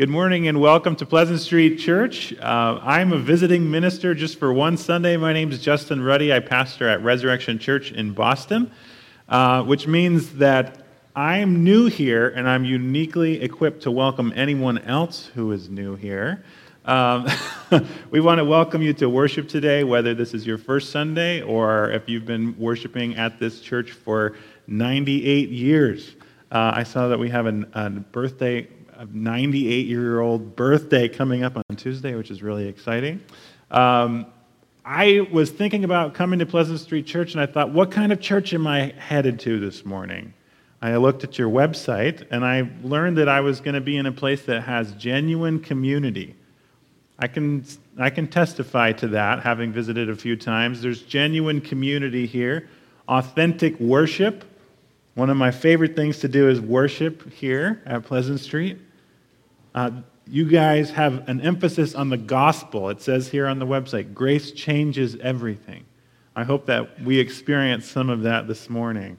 Good morning and welcome to Pleasant Street Church. Uh, I'm a visiting minister just for one Sunday. My name is Justin Ruddy. I pastor at Resurrection Church in Boston, uh, which means that I'm new here and I'm uniquely equipped to welcome anyone else who is new here. Um, we want to welcome you to worship today, whether this is your first Sunday or if you've been worshiping at this church for 98 years. Uh, I saw that we have an, a birthday a 98 year old birthday coming up on Tuesday, which is really exciting. Um, I was thinking about coming to Pleasant Street Church, and I thought, what kind of church am I headed to this morning? I looked at your website, and I learned that I was going to be in a place that has genuine community. I can, I can testify to that, having visited a few times. There's genuine community here, authentic worship. One of my favorite things to do is worship here at Pleasant Street. Uh, you guys have an emphasis on the gospel. It says here on the website, grace changes everything. I hope that we experience some of that this morning.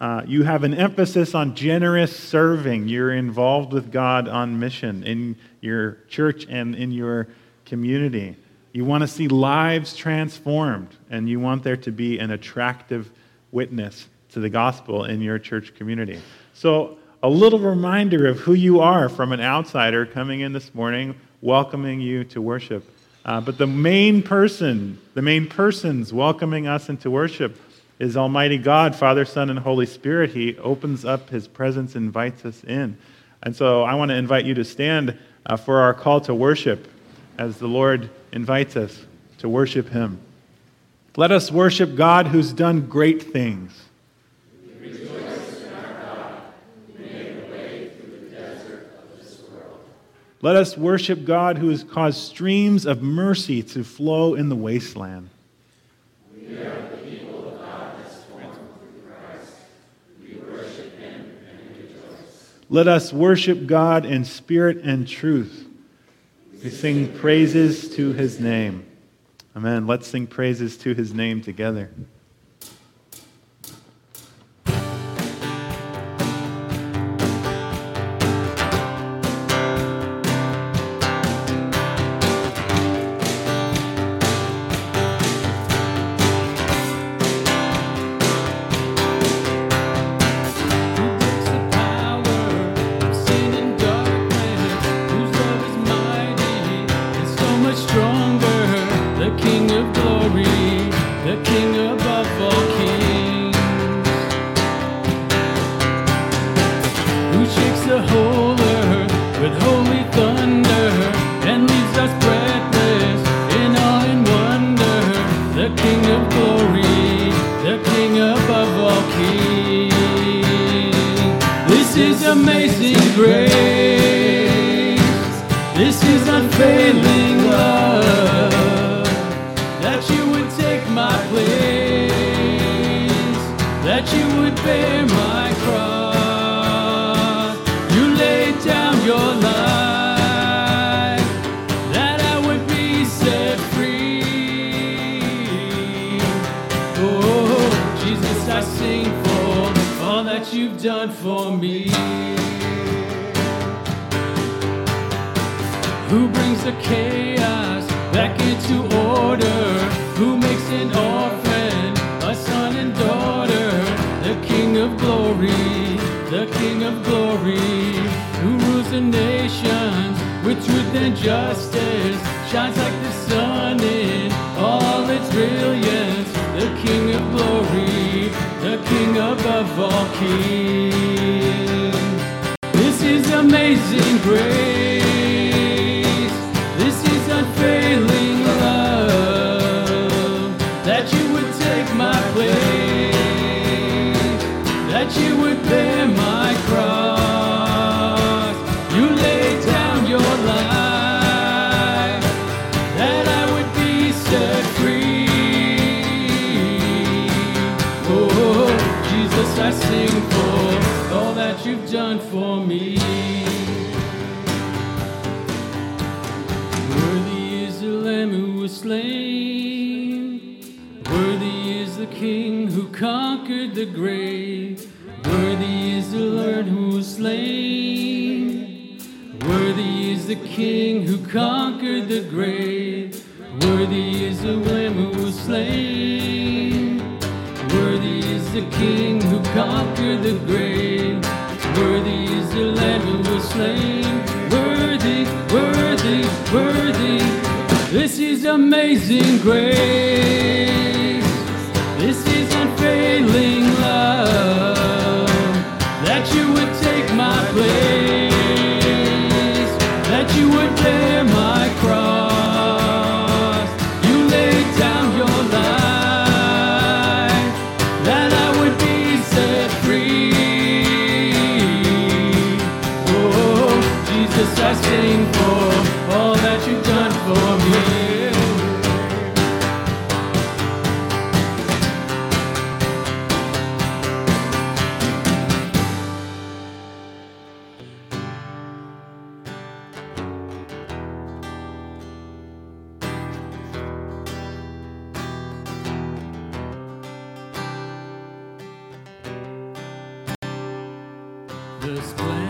Uh, you have an emphasis on generous serving. You're involved with God on mission in your church and in your community. You want to see lives transformed, and you want there to be an attractive witness to the gospel in your church community. So a little reminder of who you are from an outsider coming in this morning, welcoming you to worship. Uh, but the main person, the main persons welcoming us into worship is Almighty God, Father, Son, and Holy Spirit. He opens up His presence, invites us in. And so I want to invite you to stand uh, for our call to worship as the Lord invites us to worship Him. Let us worship God who's done great things. Let us worship God who has caused streams of mercy to flow in the wasteland. We are the people of God through Christ. We worship him and rejoice. Let us worship God in spirit and truth. We sing praises to his name. Amen. Let's sing praises to his name together. and justice shines like the sun in all its brilliance. The King of glory, the King above all kings. This is amazing grace. This is unfailing love. That you would take my place. That you would bear. conquered the grave. Worthy is the Lord who was slain. Worthy is the King who conquered the grave. Worthy is the Lamb who was slain. Worthy is the King who conquered the grave. Worthy is the Lamb who was slain. Worthy, worthy, worthy. This is amazing grace unfailing love that you would take my place. just playing.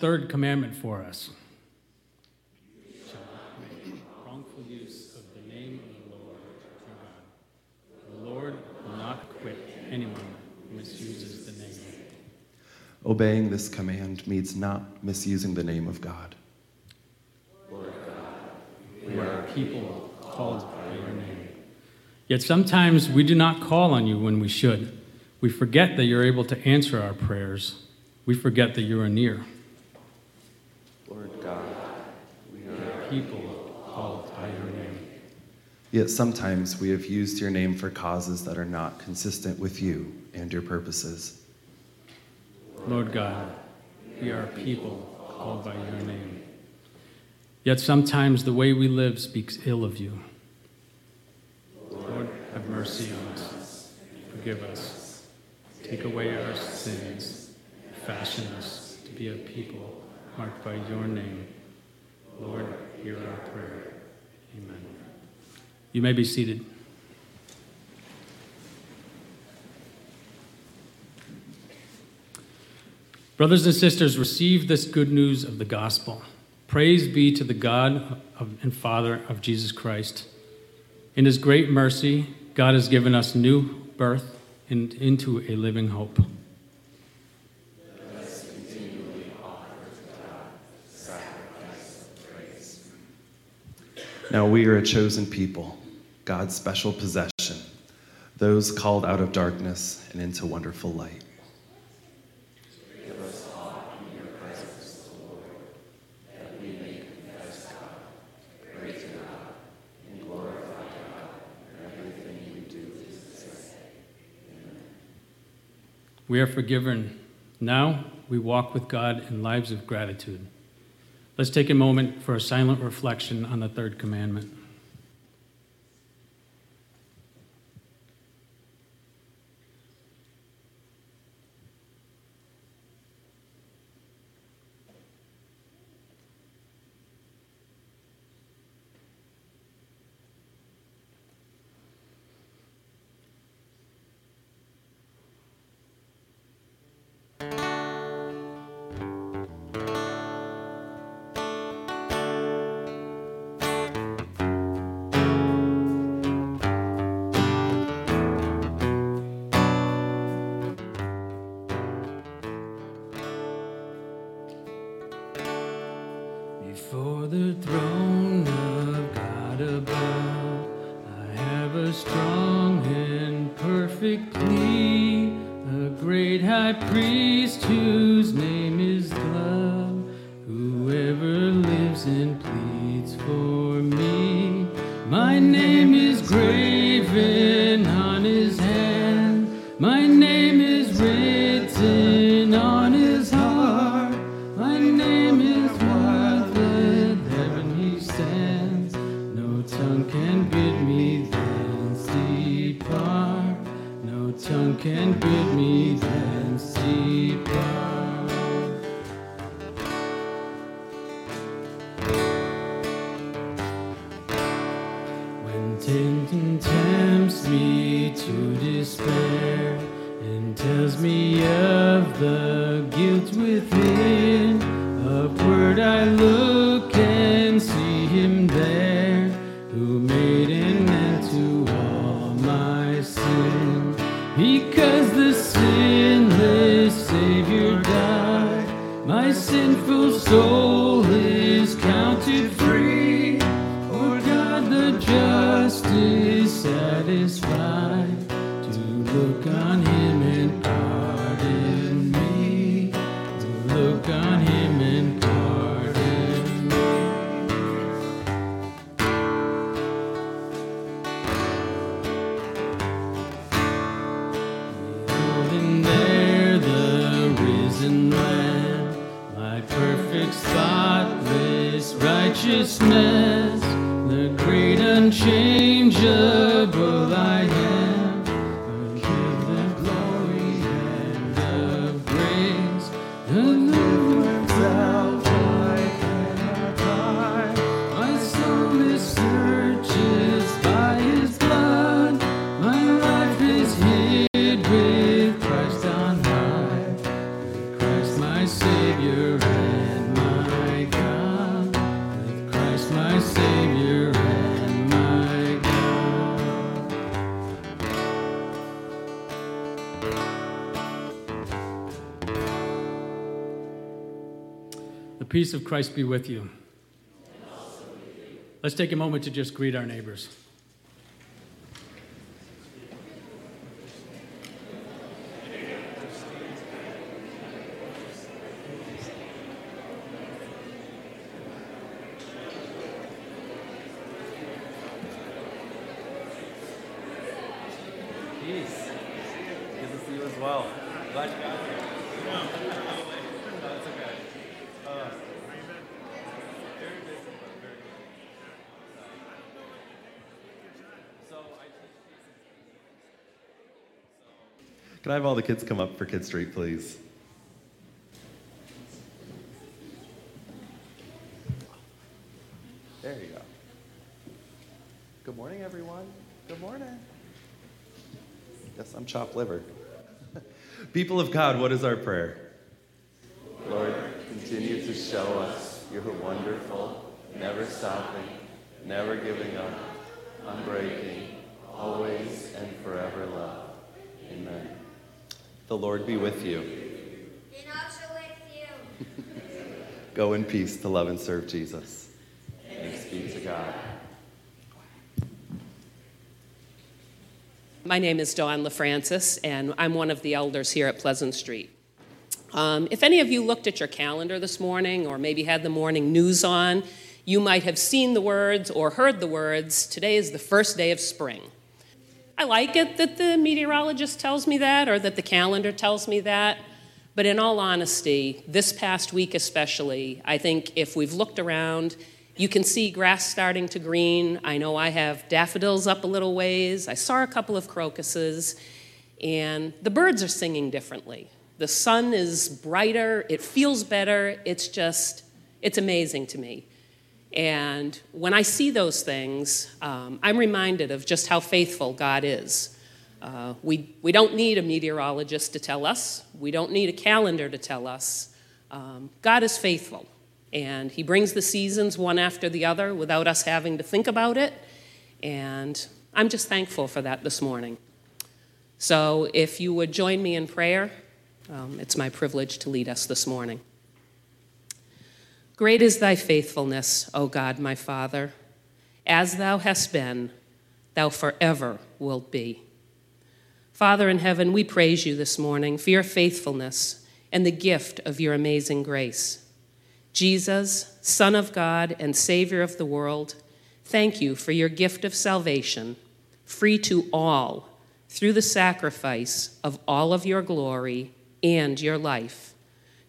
third commandment for us? The Lord will not quit anyone who misuses the name. Obeying this command means not misusing the name of God. Lord God, we are people called by your name. Yet sometimes we do not call on you when we should. We forget that you're able to answer our prayers. We forget that you are near. People called by your name. Yet sometimes we have used your name for causes that are not consistent with you and your purposes. Lord God, we are a people called by your name. Yet sometimes the way we live speaks ill of you. Lord, have mercy on us. Forgive us. Take away our sins. Fashion us to be a people marked by your name. Lord, hear our prayer. Amen. You may be seated. Brothers and sisters, receive this good news of the gospel. Praise be to the God and Father of Jesus Christ. In his great mercy, God has given us new birth in, into a living hope. Now we are a chosen people, God's special possession, those called out of darkness and into wonderful light. We are forgiven. Now we walk with God in lives of gratitude. Let's take a moment for a silent reflection on the third commandment. Peace of Christ be with you. Let's take a moment to just greet our neighbors. Peace. Good to see you as well. Glad you got here. That's okay. Uh, very busy, but very good. So I teach Can I have all the kids come up for Kid Street, please? There you go. Good morning, everyone. Good morning. Yes, I'm chopped liver. People of God, what is our prayer? Lord, continue to show us your wonderful, never stopping, never giving up, unbreaking, always and forever love. Amen. The Lord be with you. And also with you. Go in peace to love and serve Jesus. Thanks be to God. My name is Dawn LaFrancis, and I'm one of the elders here at Pleasant Street. Um, if any of you looked at your calendar this morning or maybe had the morning news on, you might have seen the words or heard the words, today is the first day of spring. I like it that the meteorologist tells me that or that the calendar tells me that, but in all honesty, this past week especially, I think if we've looked around, you can see grass starting to green. I know I have daffodils up a little ways. I saw a couple of crocuses, and the birds are singing differently. The sun is brighter, it feels better. It's just, it's amazing to me. And when I see those things, um, I'm reminded of just how faithful God is. Uh, we, we don't need a meteorologist to tell us, we don't need a calendar to tell us. Um, God is faithful, and He brings the seasons one after the other without us having to think about it. And I'm just thankful for that this morning. So if you would join me in prayer, um, it's my privilege to lead us this morning. Great is thy faithfulness, O God, my Father. As thou hast been, thou forever wilt be. Father in heaven, we praise you this morning for your faithfulness and the gift of your amazing grace. Jesus, Son of God and Savior of the world, thank you for your gift of salvation, free to all through the sacrifice of all of your glory and your life,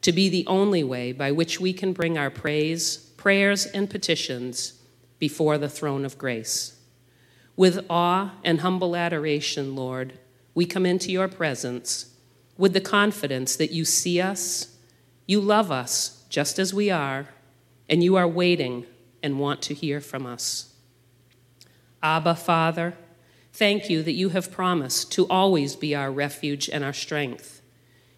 to be the only way by which we can bring our praise, prayers, and petitions before the throne of grace. With awe and humble adoration, Lord, we come into your presence with the confidence that you see us, you love us just as we are, and you are waiting and want to hear from us. Abba, Father, thank you that you have promised to always be our refuge and our strength.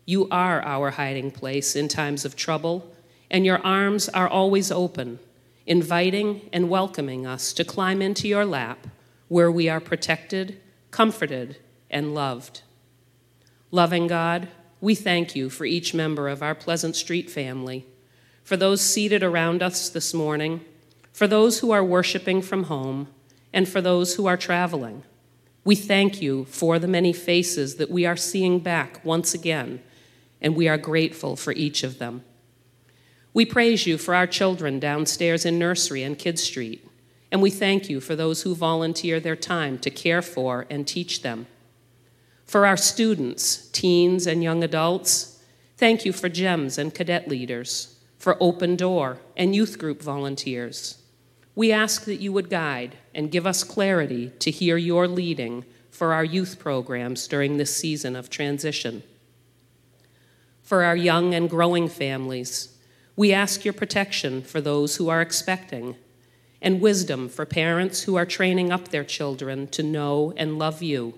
You are our hiding place in times of trouble, and your arms are always open, inviting and welcoming us to climb into your lap where we are protected, comforted, and loved. Loving God, we thank you for each member of our Pleasant Street family, for those seated around us this morning, for those who are worshiping from home, and for those who are traveling. We thank you for the many faces that we are seeing back once again, and we are grateful for each of them. We praise you for our children downstairs in nursery and Kid Street, and we thank you for those who volunteer their time to care for and teach them. For our students, teens, and young adults, thank you for GEMS and cadet leaders, for Open Door and youth group volunteers. We ask that you would guide and give us clarity to hear your leading for our youth programs during this season of transition. For our young and growing families, we ask your protection for those who are expecting and wisdom for parents who are training up their children to know and love you.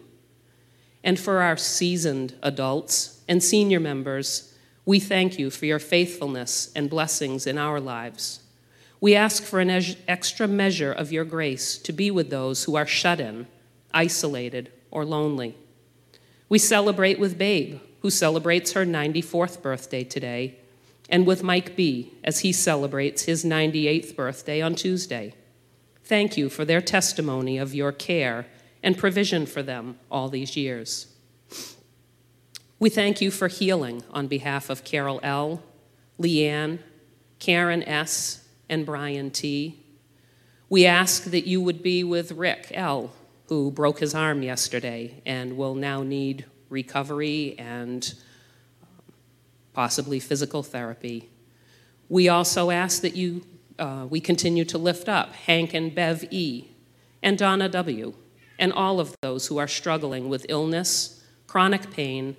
And for our seasoned adults and senior members, we thank you for your faithfulness and blessings in our lives. We ask for an extra measure of your grace to be with those who are shut in, isolated, or lonely. We celebrate with Babe, who celebrates her 94th birthday today, and with Mike B. as he celebrates his 98th birthday on Tuesday. Thank you for their testimony of your care and provision for them all these years. We thank you for healing on behalf of Carol L., Leanne, Karen S., and Brian T. We ask that you would be with Rick L., who broke his arm yesterday and will now need recovery and um, possibly physical therapy. We also ask that you, uh, we continue to lift up Hank and Bev E., and Donna W., and all of those who are struggling with illness, chronic pain,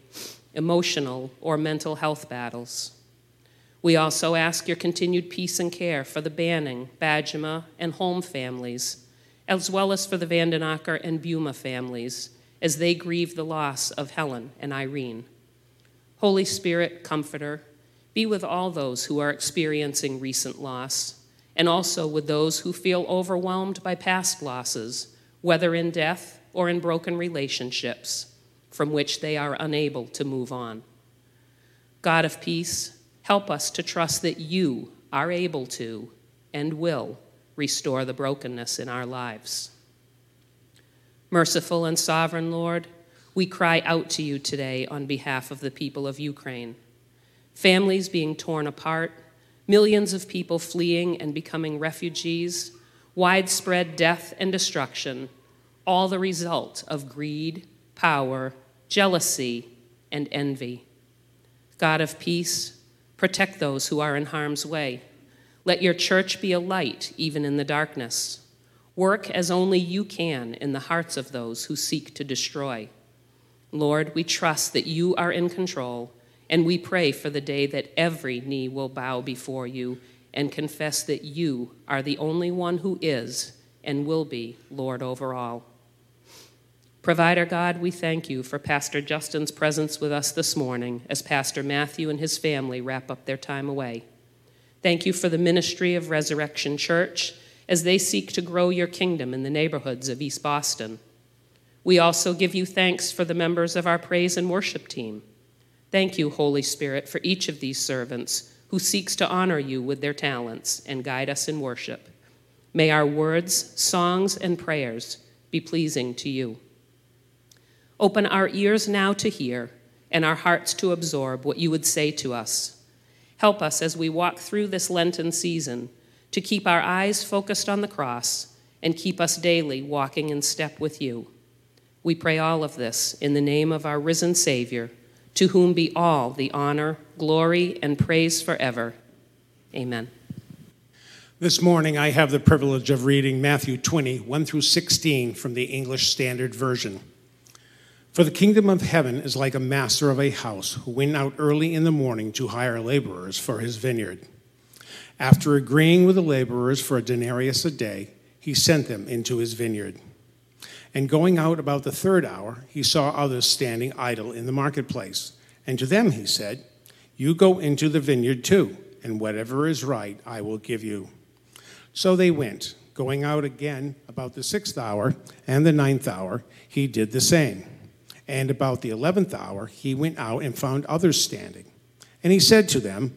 emotional, or mental health battles. We also ask your continued peace and care for the Banning, Bajema, and Holm families, as well as for the Vandenacker and Buma families, as they grieve the loss of Helen and Irene. Holy Spirit, Comforter, be with all those who are experiencing recent loss, and also with those who feel overwhelmed by past losses, whether in death or in broken relationships from which they are unable to move on. God of peace, help us to trust that you are able to and will restore the brokenness in our lives. Merciful and sovereign Lord, we cry out to you today on behalf of the people of Ukraine. Families being torn apart, millions of people fleeing and becoming refugees, widespread death and destruction, all the result of greed, power, jealousy, and envy. God of peace, protect those who are in harm's way. Let your church be a light even in the darkness. Work as only you can in the hearts of those who seek to destroy. Lord, we trust that you are in control, and we pray for the day that every knee will bow before you and confess that you are the only one who is and will be Lord over all. Provider God, we thank you for Pastor Justin's presence with us this morning as Pastor Matthew and his family wrap up their time away. Thank you for the ministry of Resurrection Church as they seek to grow your kingdom in the neighborhoods of East Boston. We also give you thanks for the members of our praise and worship team. Thank you, Holy Spirit, for each of these servants who seeks to honor you with their talents and guide us in worship. May our words, songs, and prayers be pleasing to you. Open our ears now to hear and our hearts to absorb what you would say to us. Help us as we walk through this Lenten season to keep our eyes focused on the cross and keep us daily walking in step with you. We pray all of this in the name of our risen Savior, to whom be all the honor, glory, and praise forever. Amen. This morning, I have the privilege of reading Matthew 20, 1 through 16 from the English Standard Version. For the kingdom of heaven is like a master of a house who went out early in the morning to hire laborers for his vineyard. After agreeing with the laborers for a denarius a day, he sent them into his vineyard. And going out about the third hour, he saw others standing idle in the marketplace. And to them he said, You go into the vineyard too, and whatever is right I will give you. So they went. Going out again about the sixth hour and the ninth hour, he did the same. And about the eleventh hour, he went out and found others standing. And he said to them,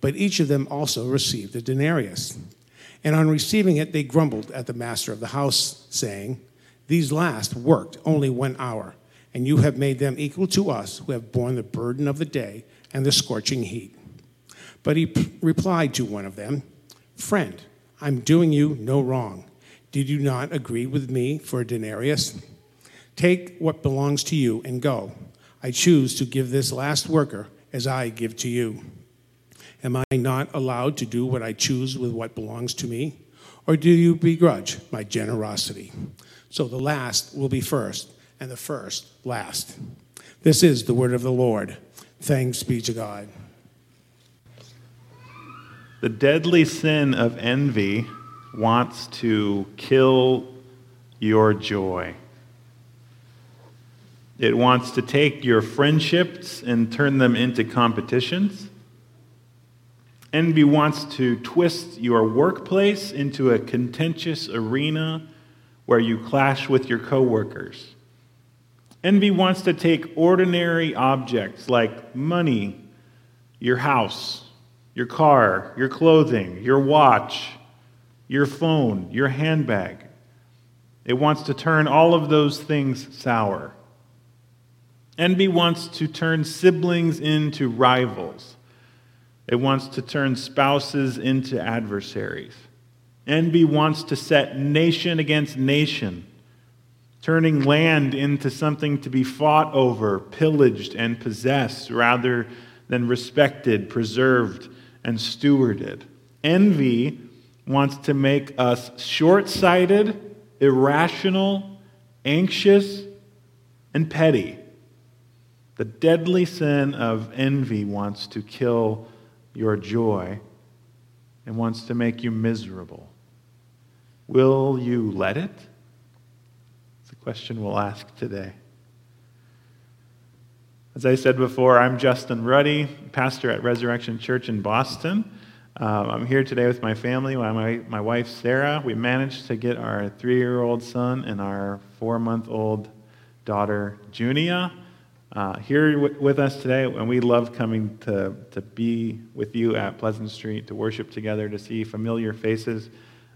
but each of them also received a denarius. And on receiving it, they grumbled at the master of the house, saying, These last worked only one hour, and you have made them equal to us who have borne the burden of the day and the scorching heat. But he p- replied to one of them, Friend, I'm doing you no wrong. Did you not agree with me for a denarius? Take what belongs to you and go. I choose to give this last worker as I give to you. Am I not allowed to do what I choose with what belongs to me? Or do you begrudge my generosity? So the last will be first, and the first last. This is the word of the Lord. Thanks be to God. The deadly sin of envy wants to kill your joy. It wants to take your friendships and turn them into competitions. Envy wants to twist your workplace into a contentious arena where you clash with your coworkers. Envy wants to take ordinary objects like money, your house, your car, your clothing, your watch, your phone, your handbag. It wants to turn all of those things sour. Envy wants to turn siblings into rivals. It wants to turn spouses into adversaries. Envy wants to set nation against nation, turning land into something to be fought over, pillaged, and possessed rather than respected, preserved, and stewarded. Envy wants to make us short sighted, irrational, anxious, and petty. The deadly sin of envy wants to kill your joy and wants to make you miserable. Will you let it? It's a question we'll ask today. As I said before, I'm Justin Ruddy, pastor at Resurrection Church in Boston. Um, I'm here today with my family, my, my wife Sarah. We managed to get our three year old son and our four month old daughter Junia uh, here w- with us today, and we love coming to, to be with you at Pleasant Street, to worship together, to see familiar faces.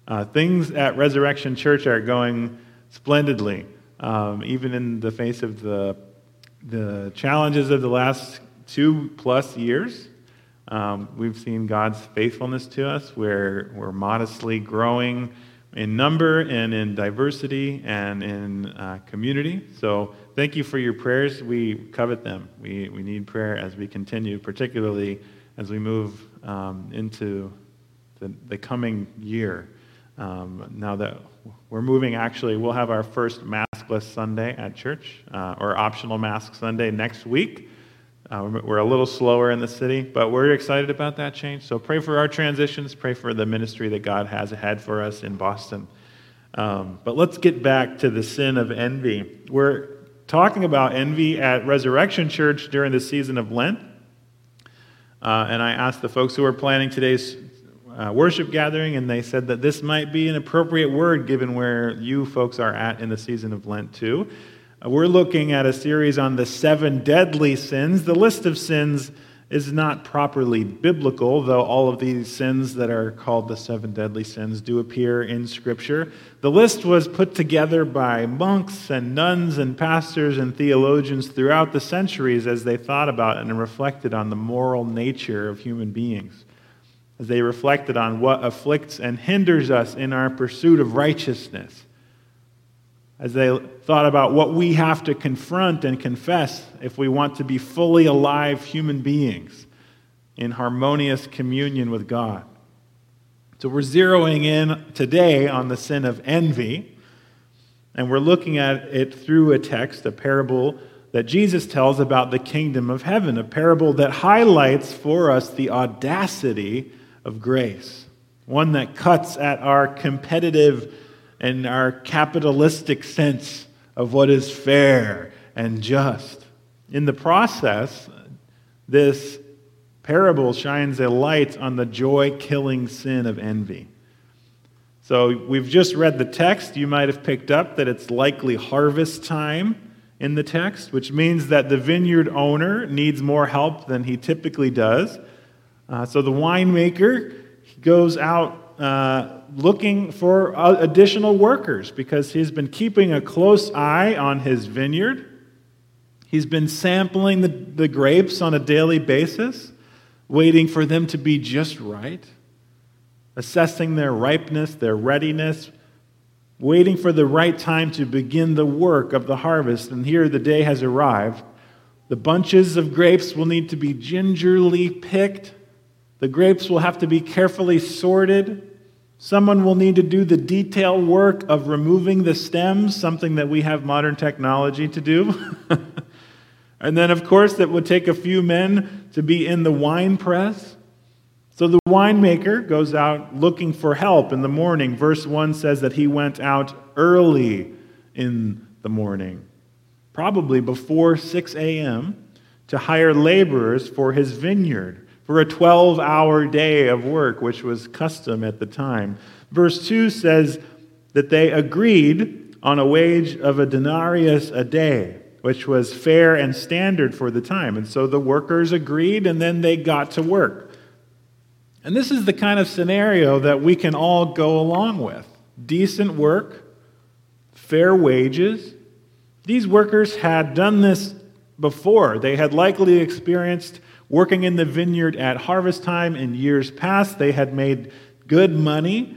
Uh, things at Resurrection Church are going splendidly, um, even in the face of the, the challenges of the last two plus years. Um, we've seen God's faithfulness to us. We're, we're modestly growing in number and in diversity and in uh, community. So thank you for your prayers. We covet them. We, we need prayer as we continue, particularly as we move um, into the, the coming year. Um, now that we're moving, actually, we'll have our first maskless Sunday at church, uh, or optional mask Sunday next week. Uh, we're a little slower in the city, but we're excited about that change. So pray for our transitions. Pray for the ministry that God has ahead for us in Boston. Um, but let's get back to the sin of envy. We're talking about envy at Resurrection Church during the season of Lent. Uh, and I asked the folks who are planning today's uh, worship gathering, and they said that this might be an appropriate word given where you folks are at in the season of Lent, too. We're looking at a series on the seven deadly sins. The list of sins is not properly biblical, though all of these sins that are called the seven deadly sins do appear in Scripture. The list was put together by monks and nuns and pastors and theologians throughout the centuries as they thought about and reflected on the moral nature of human beings, as they reflected on what afflicts and hinders us in our pursuit of righteousness as they thought about what we have to confront and confess if we want to be fully alive human beings in harmonious communion with God. So we're zeroing in today on the sin of envy, and we're looking at it through a text, a parable that Jesus tells about the kingdom of heaven, a parable that highlights for us the audacity of grace, one that cuts at our competitive and our capitalistic sense of what is fair and just. In the process, this parable shines a light on the joy killing sin of envy. So we've just read the text. You might have picked up that it's likely harvest time in the text, which means that the vineyard owner needs more help than he typically does. Uh, so the winemaker goes out uh, looking for uh, additional workers because he's been keeping a close eye on his vineyard. He's been sampling the, the grapes on a daily basis, waiting for them to be just right, assessing their ripeness, their readiness, waiting for the right time to begin the work of the harvest. And here the day has arrived. The bunches of grapes will need to be gingerly picked the grapes will have to be carefully sorted. Someone will need to do the detail work of removing the stems, something that we have modern technology to do. and then, of course, that would take a few men to be in the wine press. So the winemaker goes out looking for help in the morning. Verse 1 says that he went out early in the morning, probably before 6 a.m., to hire laborers for his vineyard for a 12 hour day of work, which was custom at the time. Verse 2 says that they agreed on a wage of a denarius a day, which was fair and standard for the time. And so the workers agreed and then they got to work. And this is the kind of scenario that we can all go along with decent work, fair wages. These workers had done this before. They had likely experienced working in the vineyard at harvest time in years past. They had made good money,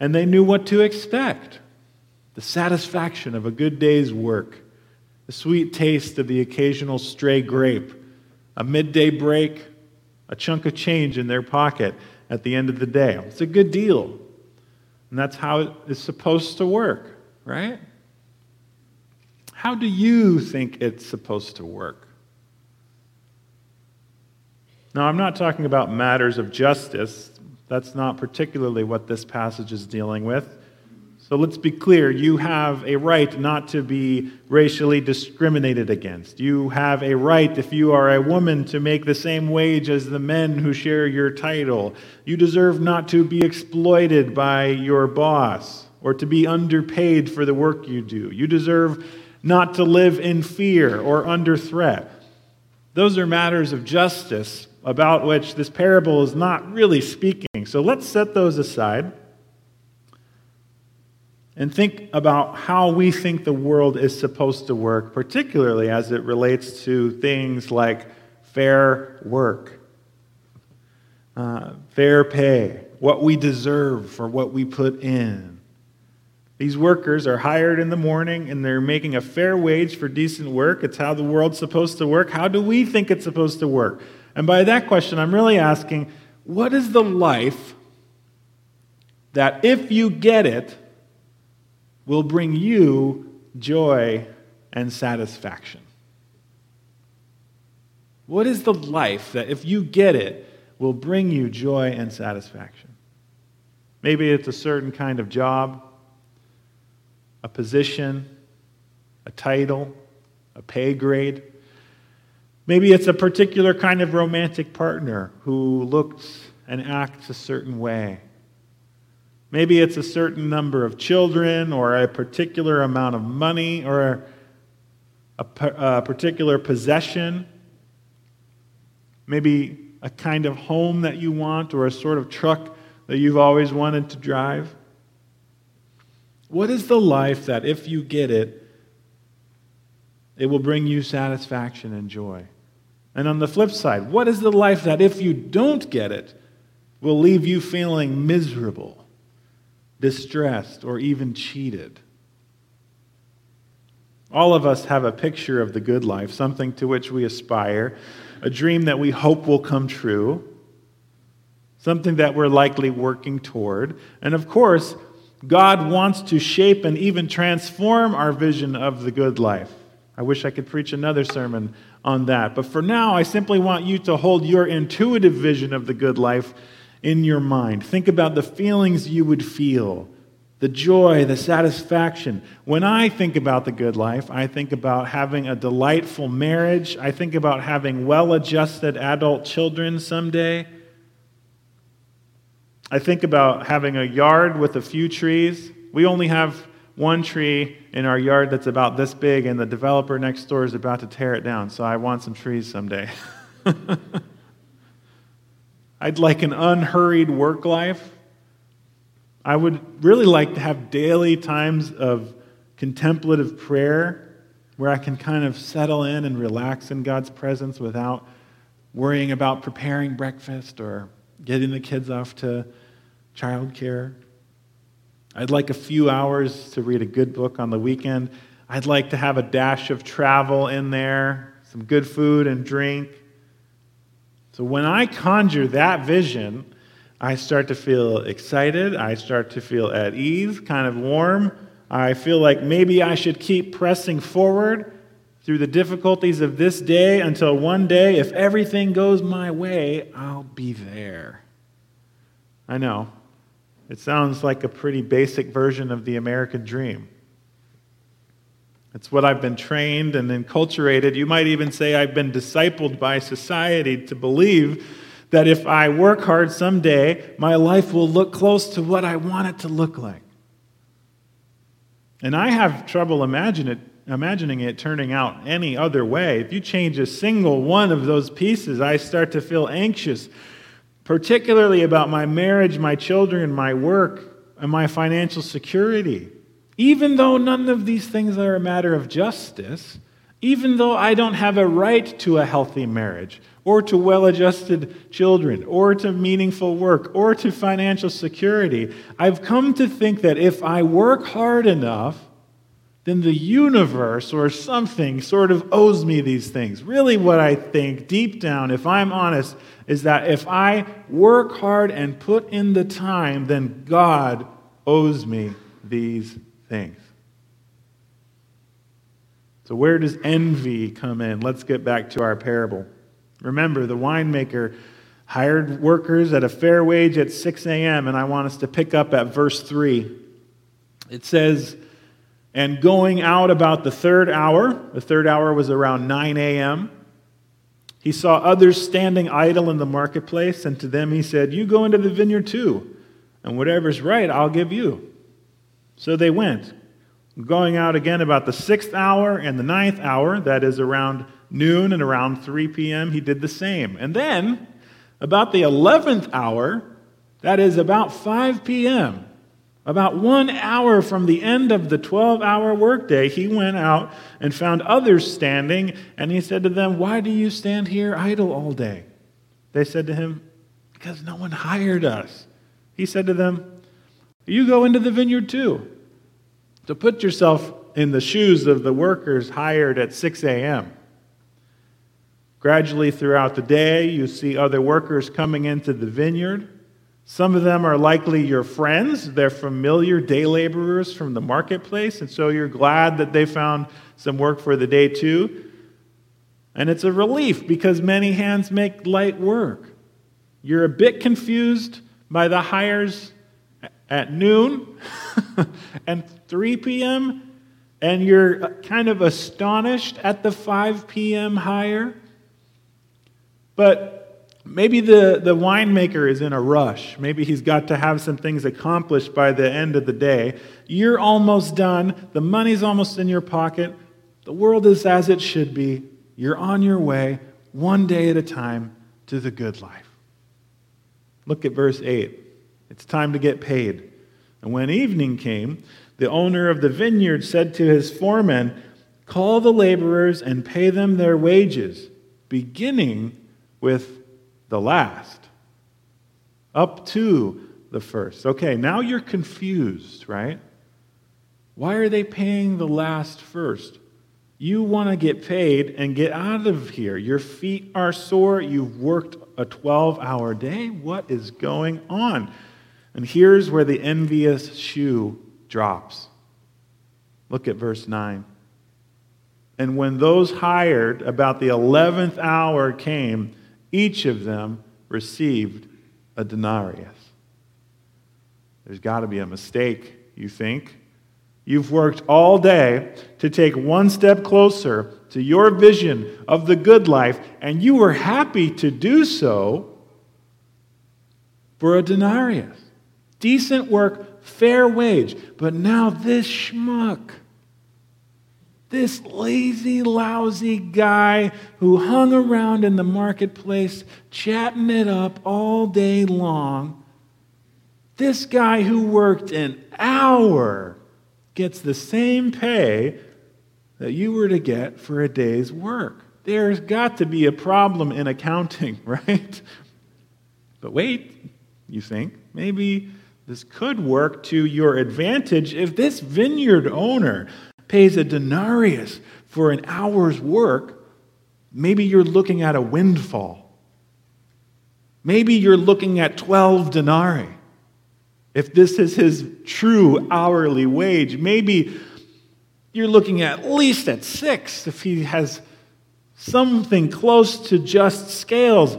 and they knew what to expect the satisfaction of a good day's work, the sweet taste of the occasional stray grape, a midday break a chunk of change in their pocket at the end of the day. It's a good deal. And that's how it is supposed to work, right? How do you think it's supposed to work? Now, I'm not talking about matters of justice. That's not particularly what this passage is dealing with. So let's be clear you have a right not to be racially discriminated against. You have a right, if you are a woman, to make the same wage as the men who share your title. You deserve not to be exploited by your boss or to be underpaid for the work you do. You deserve not to live in fear or under threat. Those are matters of justice about which this parable is not really speaking. So let's set those aside and think about how we think the world is supposed to work, particularly as it relates to things like fair work, uh, fair pay, what we deserve for what we put in. These workers are hired in the morning and they're making a fair wage for decent work. It's how the world's supposed to work. How do we think it's supposed to work? And by that question, I'm really asking what is the life that if you get it, will bring you joy and satisfaction. What is the life that, if you get it, will bring you joy and satisfaction? Maybe it's a certain kind of job, a position, a title, a pay grade. Maybe it's a particular kind of romantic partner who looks and acts a certain way. Maybe it's a certain number of children or a particular amount of money or a, a particular possession. Maybe a kind of home that you want or a sort of truck that you've always wanted to drive. What is the life that if you get it, it will bring you satisfaction and joy? And on the flip side, what is the life that if you don't get it, will leave you feeling miserable? distressed, or even cheated. All of us have a picture of the good life, something to which we aspire, a dream that we hope will come true, something that we're likely working toward. And of course, God wants to shape and even transform our vision of the good life. I wish I could preach another sermon on that. But for now, I simply want you to hold your intuitive vision of the good life in your mind. Think about the feelings you would feel, the joy, the satisfaction. When I think about the good life, I think about having a delightful marriage. I think about having well adjusted adult children someday. I think about having a yard with a few trees. We only have one tree in our yard that's about this big, and the developer next door is about to tear it down, so I want some trees someday. I'd like an unhurried work life. I would really like to have daily times of contemplative prayer where I can kind of settle in and relax in God's presence without worrying about preparing breakfast or getting the kids off to childcare. I'd like a few hours to read a good book on the weekend. I'd like to have a dash of travel in there, some good food and drink. So when I conjure that vision, I start to feel excited. I start to feel at ease, kind of warm. I feel like maybe I should keep pressing forward, through the difficulties of this day until one day, if everything goes my way, I'll be there. I know. It sounds like a pretty basic version of the American dream. It's what I've been trained and enculturated. You might even say I've been discipled by society to believe that if I work hard someday, my life will look close to what I want it to look like. And I have trouble imagine it, imagining it turning out any other way. If you change a single one of those pieces, I start to feel anxious, particularly about my marriage, my children, my work, and my financial security. Even though none of these things are a matter of justice, even though I don't have a right to a healthy marriage, or to well adjusted children, or to meaningful work, or to financial security, I've come to think that if I work hard enough, then the universe or something sort of owes me these things. Really, what I think deep down, if I'm honest, is that if I work hard and put in the time, then God owes me these things. So, where does envy come in? Let's get back to our parable. Remember, the winemaker hired workers at a fair wage at 6 a.m., and I want us to pick up at verse 3. It says, And going out about the third hour, the third hour was around 9 a.m., he saw others standing idle in the marketplace, and to them he said, You go into the vineyard too, and whatever's right, I'll give you. So they went. Going out again about the sixth hour and the ninth hour, that is around noon and around 3 p.m., he did the same. And then, about the 11th hour, that is about 5 p.m., about one hour from the end of the 12 hour workday, he went out and found others standing, and he said to them, Why do you stand here idle all day? They said to him, Because no one hired us. He said to them, You go into the vineyard too. So put yourself in the shoes of the workers hired at 6 a.m. Gradually throughout the day, you see other workers coming into the vineyard. Some of them are likely your friends. They're familiar day laborers from the marketplace, and so you're glad that they found some work for the day too. And it's a relief because many hands make light work. You're a bit confused by the hires at noon and 3 p.m., and you're kind of astonished at the 5 p.m. hire. But maybe the, the winemaker is in a rush. Maybe he's got to have some things accomplished by the end of the day. You're almost done. The money's almost in your pocket. The world is as it should be. You're on your way, one day at a time, to the good life. Look at verse 8. It's time to get paid. And when evening came, the owner of the vineyard said to his foreman, Call the laborers and pay them their wages, beginning with the last, up to the first. Okay, now you're confused, right? Why are they paying the last first? You want to get paid and get out of here. Your feet are sore. You've worked a 12 hour day. What is going on? And here's where the envious shoe drops. Look at verse 9. And when those hired about the 11th hour came, each of them received a denarius. There's got to be a mistake, you think. You've worked all day to take one step closer to your vision of the good life, and you were happy to do so for a denarius. Decent work, fair wage. But now this schmuck this lazy, lousy guy who hung around in the marketplace chatting it up all day long, this guy who worked an hour gets the same pay that you were to get for a day's work. There's got to be a problem in accounting, right? But wait, you think, maybe this could work to your advantage if this vineyard owner pays a denarius for an hour's work, maybe you're looking at a windfall. Maybe you're looking at 12 denarii. If this is his true hourly wage, maybe You're looking at least at six if he has something close to just scales.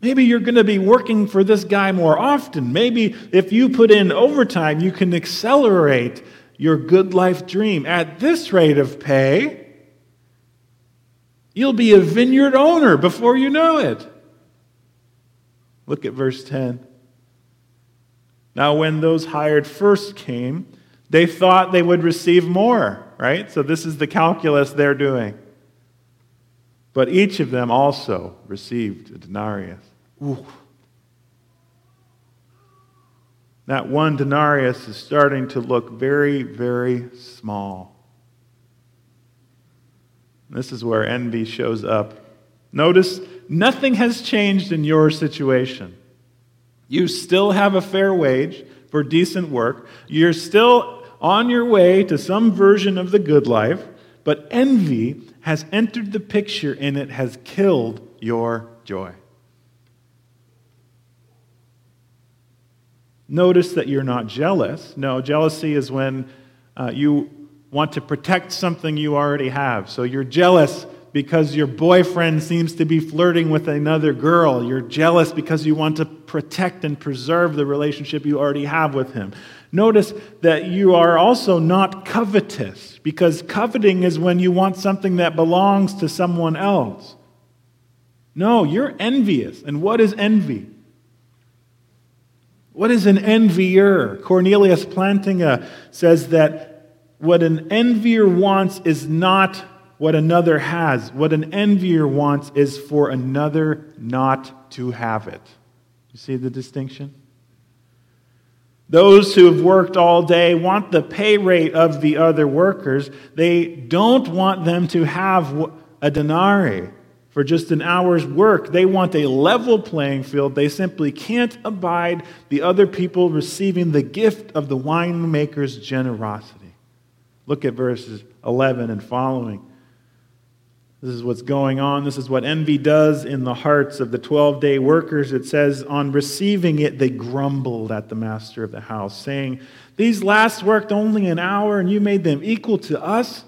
Maybe you're going to be working for this guy more often. Maybe if you put in overtime, you can accelerate your good life dream. At this rate of pay, you'll be a vineyard owner before you know it. Look at verse 10. Now, when those hired first came, they thought they would receive more, right? So, this is the calculus they're doing. But each of them also received a denarius. Ooh. That one denarius is starting to look very, very small. This is where envy shows up. Notice nothing has changed in your situation. You still have a fair wage for decent work. You're still on your way to some version of the good life, but envy has entered the picture and it has killed your joy. Notice that you're not jealous. No, jealousy is when uh, you want to protect something you already have. So you're jealous because your boyfriend seems to be flirting with another girl. You're jealous because you want to protect and preserve the relationship you already have with him. Notice that you are also not covetous because coveting is when you want something that belongs to someone else. No, you're envious. And what is envy? What is an envier? Cornelius Plantinga says that what an envier wants is not what another has. What an envier wants is for another not to have it. You see the distinction? Those who have worked all day want the pay rate of the other workers. They don't want them to have a denarii for just an hour's work. They want a level playing field. They simply can't abide the other people receiving the gift of the winemaker's generosity. Look at verses 11 and following. This is what's going on. This is what envy does in the hearts of the 12 day workers. It says, On receiving it, they grumbled at the master of the house, saying, These last worked only an hour, and you made them equal to us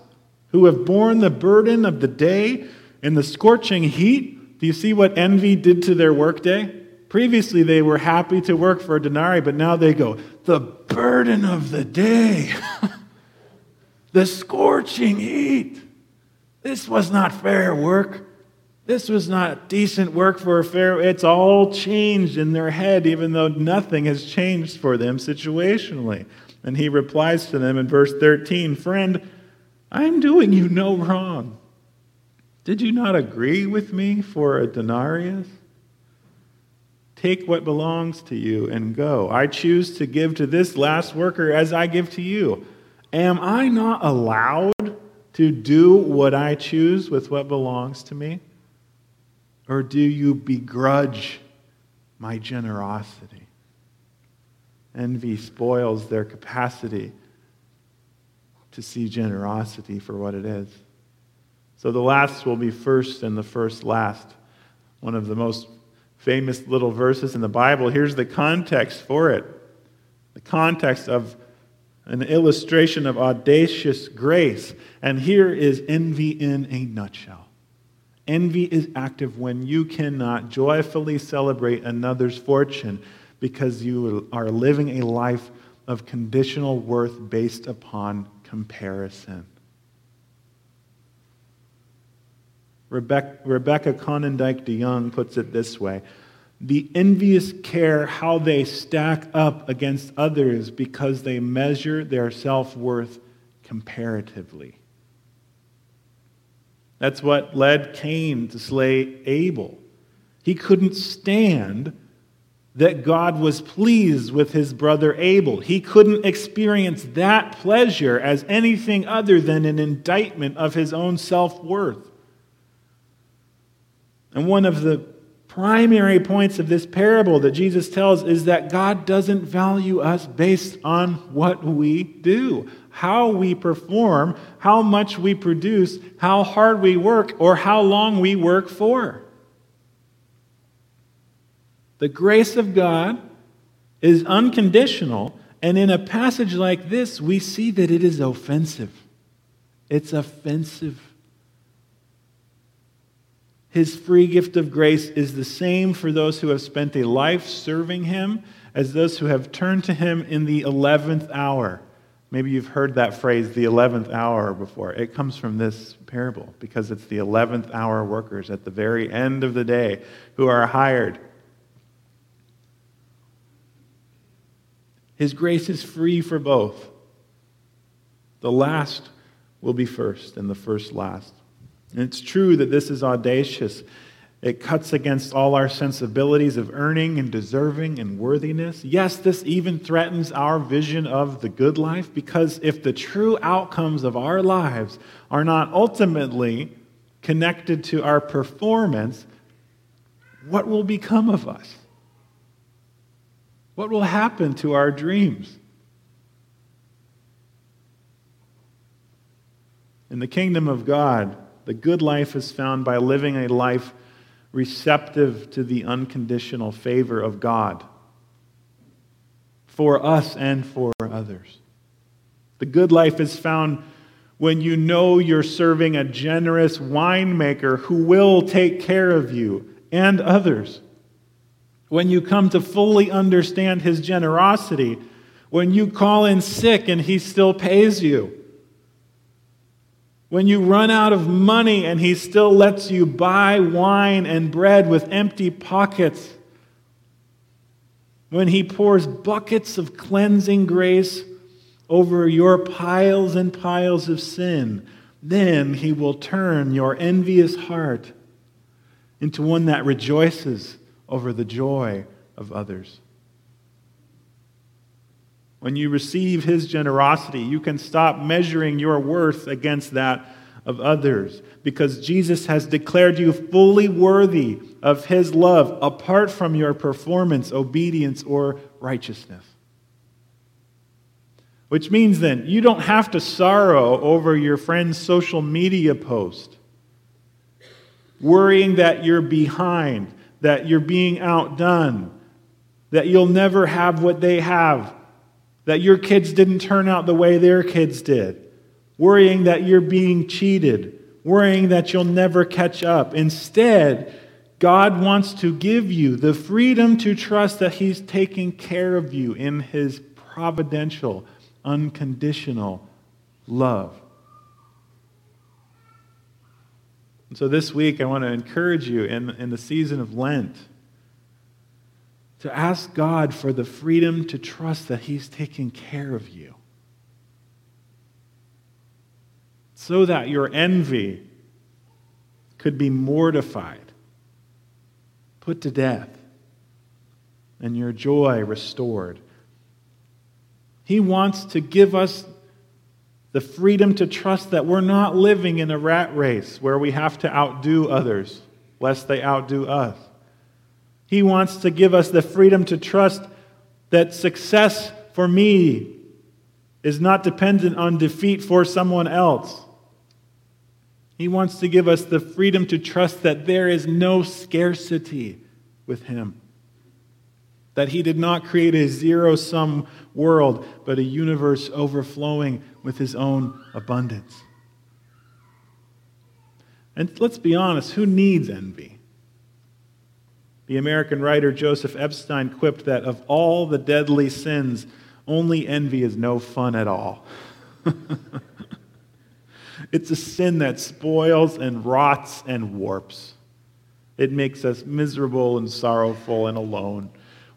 who have borne the burden of the day in the scorching heat, do you see what envy did to their workday? Previously, they were happy to work for a denarii, but now they go, the burden of the day, the scorching heat. This was not fair work. This was not decent work for a fair. It's all changed in their head, even though nothing has changed for them situationally. And he replies to them in verse 13 Friend, I'm doing you no wrong. Did you not agree with me for a denarius? Take what belongs to you and go. I choose to give to this last worker as I give to you. Am I not allowed to do what I choose with what belongs to me? Or do you begrudge my generosity? Envy spoils their capacity to see generosity for what it is. So the last will be first and the first last. One of the most famous little verses in the Bible. Here's the context for it the context of an illustration of audacious grace. And here is envy in a nutshell. Envy is active when you cannot joyfully celebrate another's fortune because you are living a life of conditional worth based upon comparison. Rebecca, Rebecca Konyndyk DeYoung puts it this way The envious care how they stack up against others because they measure their self worth comparatively. That's what led Cain to slay Abel. He couldn't stand that God was pleased with his brother Abel. He couldn't experience that pleasure as anything other than an indictment of his own self worth. And one of the primary points of this parable that Jesus tells is that God doesn't value us based on what we do, how we perform, how much we produce, how hard we work, or how long we work for. The grace of God is unconditional, and in a passage like this, we see that it is offensive. It's offensive. His free gift of grace is the same for those who have spent a life serving Him as those who have turned to Him in the 11th hour. Maybe you've heard that phrase, the 11th hour, before. It comes from this parable because it's the 11th hour workers at the very end of the day who are hired. His grace is free for both. The last will be first, and the first last. And it's true that this is audacious it cuts against all our sensibilities of earning and deserving and worthiness. Yes, this even threatens our vision of the good life because if the true outcomes of our lives are not ultimately connected to our performance, what will become of us? What will happen to our dreams? In the kingdom of God, the good life is found by living a life receptive to the unconditional favor of God for us and for others. The good life is found when you know you're serving a generous winemaker who will take care of you and others. When you come to fully understand his generosity, when you call in sick and he still pays you when you run out of money and he still lets you buy wine and bread with empty pockets. When he pours buckets of cleansing grace over your piles and piles of sin, then he will turn your envious heart into one that rejoices over the joy of others. When you receive His generosity, you can stop measuring your worth against that of others because Jesus has declared you fully worthy of His love apart from your performance, obedience, or righteousness. Which means then, you don't have to sorrow over your friend's social media post, worrying that you're behind, that you're being outdone, that you'll never have what they have that your kids didn't turn out the way their kids did, worrying that you're being cheated, worrying that you'll never catch up. Instead, God wants to give you the freedom to trust that He's taking care of you in His providential, unconditional love. And so this week, I want to encourage you in, in the season of Lent to ask God for the freedom to trust that He's taking care of you. So that your envy could be mortified, put to death, and your joy restored. He wants to give us the freedom to trust that we're not living in a rat race where we have to outdo others lest they outdo us. He wants to give us the freedom to trust that success for me is not dependent on defeat for someone else. He wants to give us the freedom to trust that there is no scarcity with Him. That He did not create a zero sum world, but a universe overflowing with His own abundance. And let's be honest who needs envy? The American writer Joseph Epstein quipped that of all the deadly sins, only envy is no fun at all. it's a sin that spoils and rots and warps. It makes us miserable and sorrowful and alone.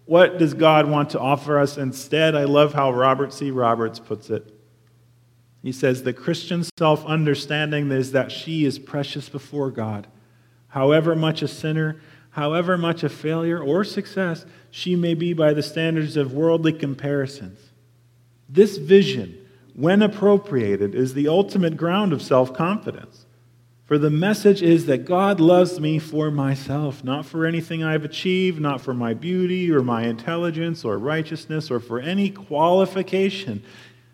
What does God want to offer us instead? I love how Robert C. Roberts puts it. He says, The Christian self understanding is that she is precious before God. However much a sinner, however much a failure or success she may be by the standards of worldly comparisons. This vision, when appropriated, is the ultimate ground of self confidence. For the message is that God loves me for myself, not for anything I've achieved, not for my beauty or my intelligence or righteousness or for any qualification,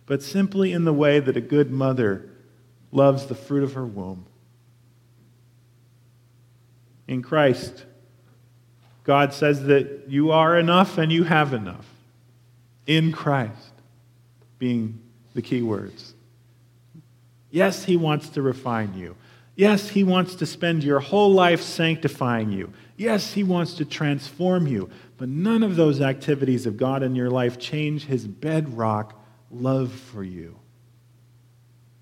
but simply in the way that a good mother loves the fruit of her womb. In Christ, God says that you are enough and you have enough in Christ, being the key words. Yes, He wants to refine you. Yes, He wants to spend your whole life sanctifying you. Yes, He wants to transform you. But none of those activities of God in your life change His bedrock love for you.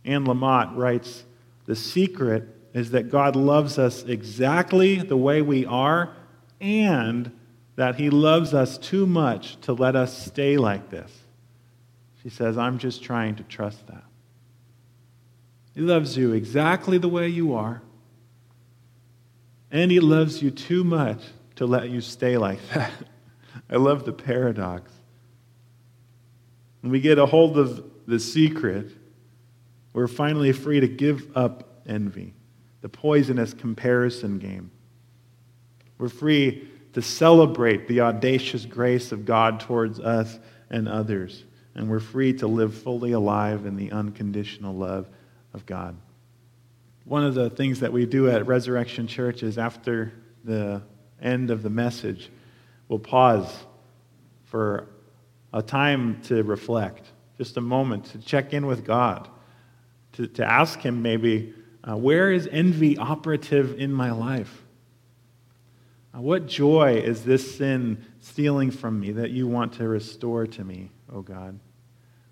Anne Lamott writes The secret is that God loves us exactly the way we are and that He loves us too much to let us stay like this. She says, I'm just trying to trust that. He loves you exactly the way you are, and He loves you too much to let you stay like that. I love the paradox. When we get a hold of the secret, we're finally free to give up envy, the poisonous comparison game. We're free to celebrate the audacious grace of God towards us and others. And we're free to live fully alive in the unconditional love of God. One of the things that we do at Resurrection Church is after the end of the message, we'll pause for a time to reflect, just a moment to check in with God, to, to ask Him maybe, uh, where is envy operative in my life? Uh, what joy is this sin stealing from me that you want to restore to me, oh God?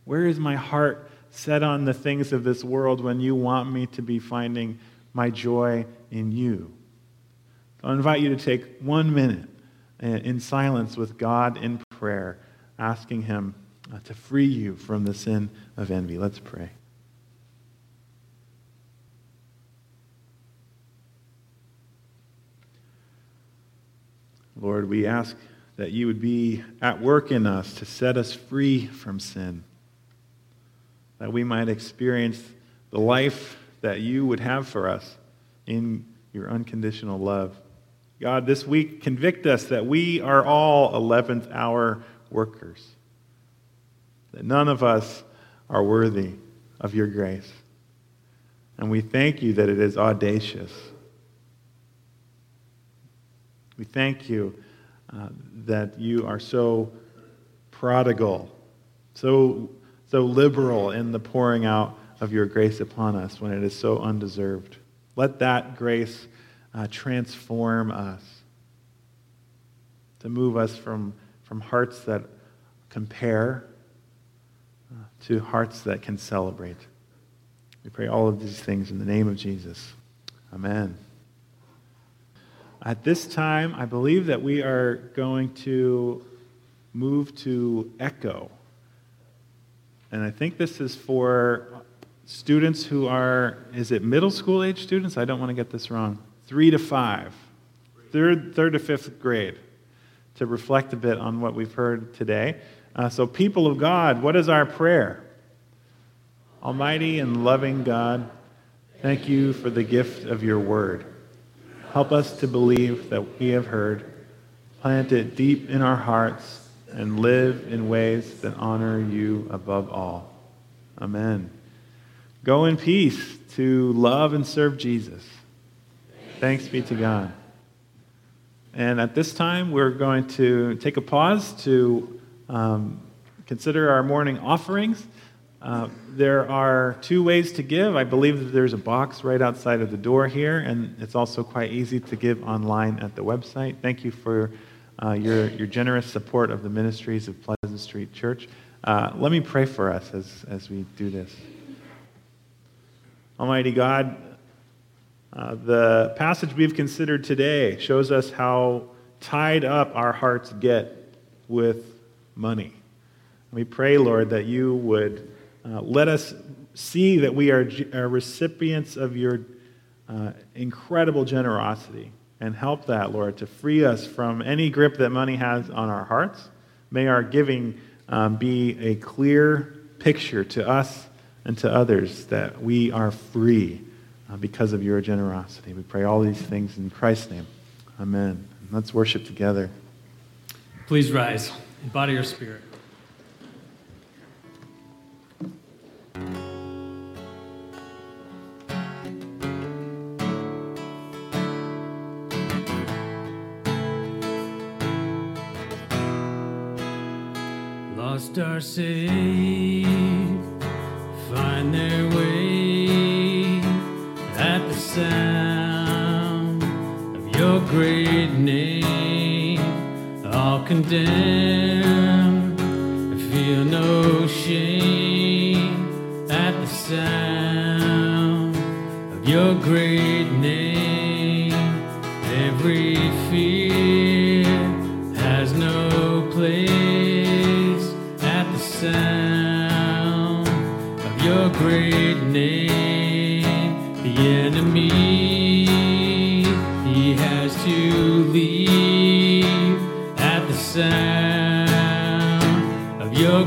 Where is my heart set on the things of this world when you want me to be finding my joy in you? I invite you to take one minute uh, in silence with God in prayer, asking Him uh, to free you from the sin of envy. Let's pray. Lord, we ask that you would be at work in us to set us free from sin, that we might experience the life that you would have for us in your unconditional love. God, this week, convict us that we are all 11th hour workers, that none of us are worthy of your grace. And we thank you that it is audacious. We thank you uh, that you are so prodigal, so, so liberal in the pouring out of your grace upon us when it is so undeserved. Let that grace uh, transform us, to move us from, from hearts that compare uh, to hearts that can celebrate. We pray all of these things in the name of Jesus. Amen. At this time, I believe that we are going to move to Echo. And I think this is for students who are, is it middle school age students? I don't want to get this wrong. Three to five, third, third to fifth grade, to reflect a bit on what we've heard today. Uh, so, people of God, what is our prayer? Almighty and loving God, thank you for the gift of your word. Help us to believe that we have heard, plant it deep in our hearts, and live in ways that honor you above all. Amen. Go in peace to love and serve Jesus. Thanks be to God. And at this time, we're going to take a pause to um, consider our morning offerings. Uh, there are two ways to give. I believe that there's a box right outside of the door here, and it's also quite easy to give online at the website. Thank you for uh, your, your generous support of the ministries of Pleasant Street Church. Uh, let me pray for us as, as we do this. Almighty God, uh, the passage we've considered today shows us how tied up our hearts get with money. We pray, Lord, that you would uh, let us see that we are, are recipients of your uh, incredible generosity and help that, Lord, to free us from any grip that money has on our hearts. May our giving um, be a clear picture to us and to others that we are free uh, because of your generosity. We pray all these things in Christ's name. Amen. Let's worship together. Please rise body or spirit. Are saved, find their way at the sound of your great name, all condemned, feel no shame at the sound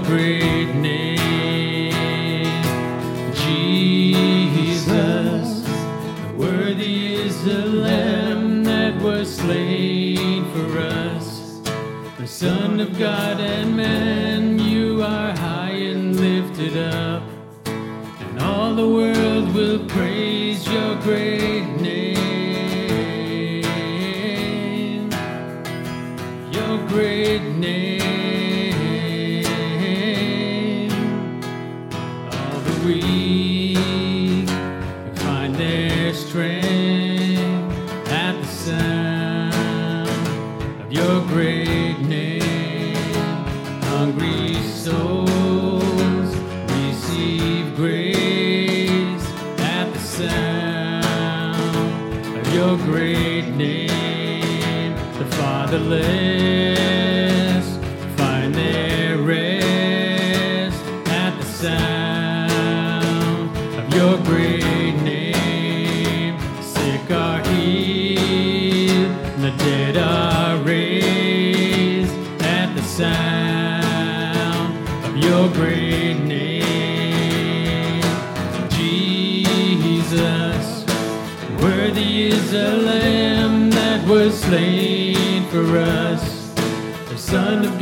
great name. Jesus, worthy is the Lamb that was slain for us. The Son of God and man, Hungry souls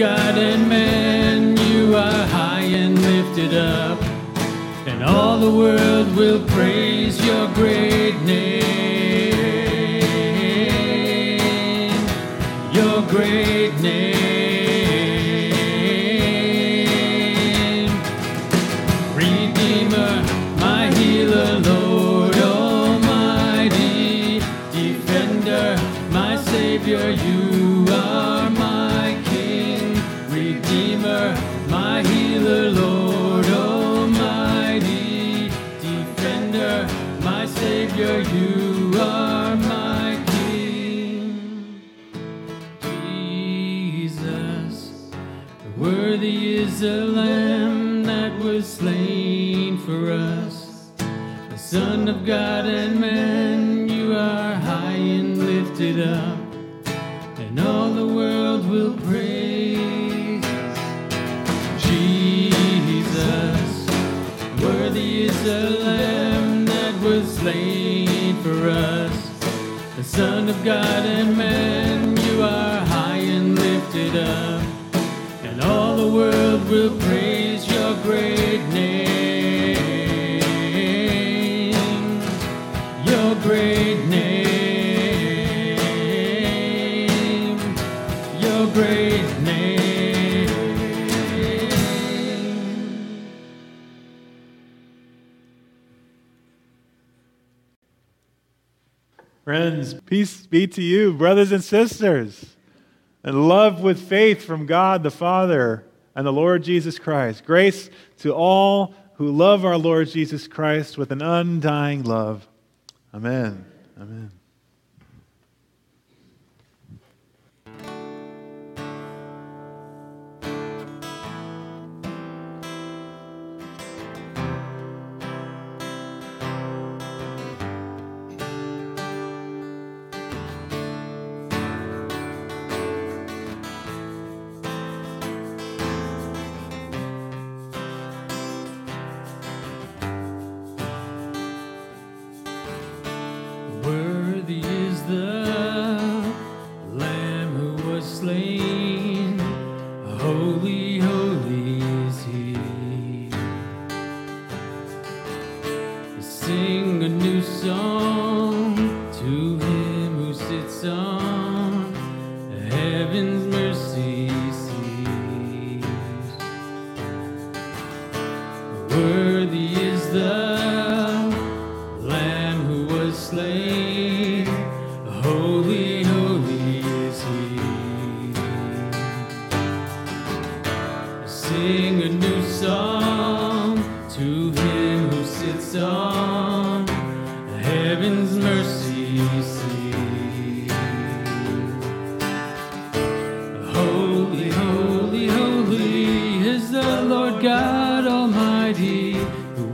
God and man, you are high and lifted up, and all the world will praise your great name. Your great God and man, you are high and lifted up, and all the world will praise your great name. Peace be to you, brothers and sisters, and love with faith from God the Father and the Lord Jesus Christ. Grace to all who love our Lord Jesus Christ with an undying love. Amen. Amen.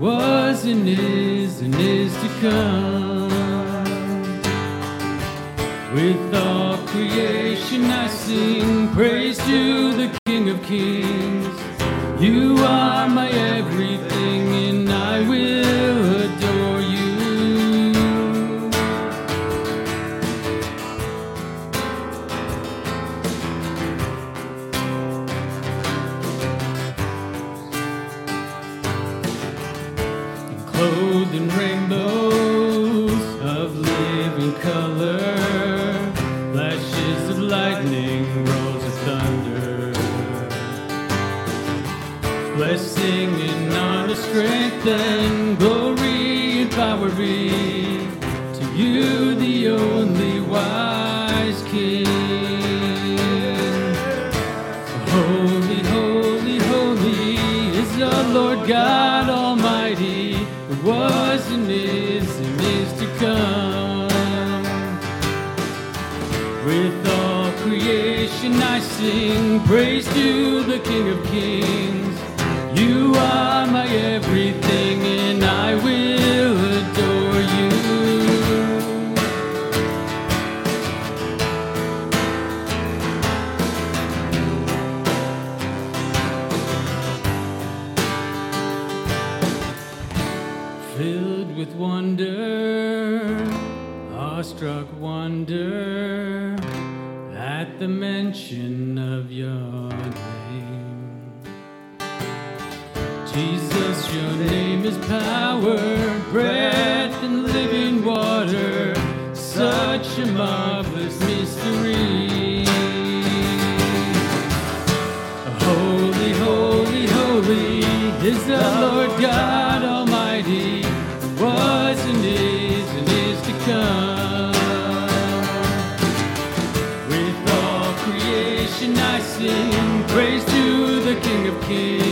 was and is and is to come. is the Lord God Almighty, was and is and is to come. With all creation I sing praise to the King of Kings.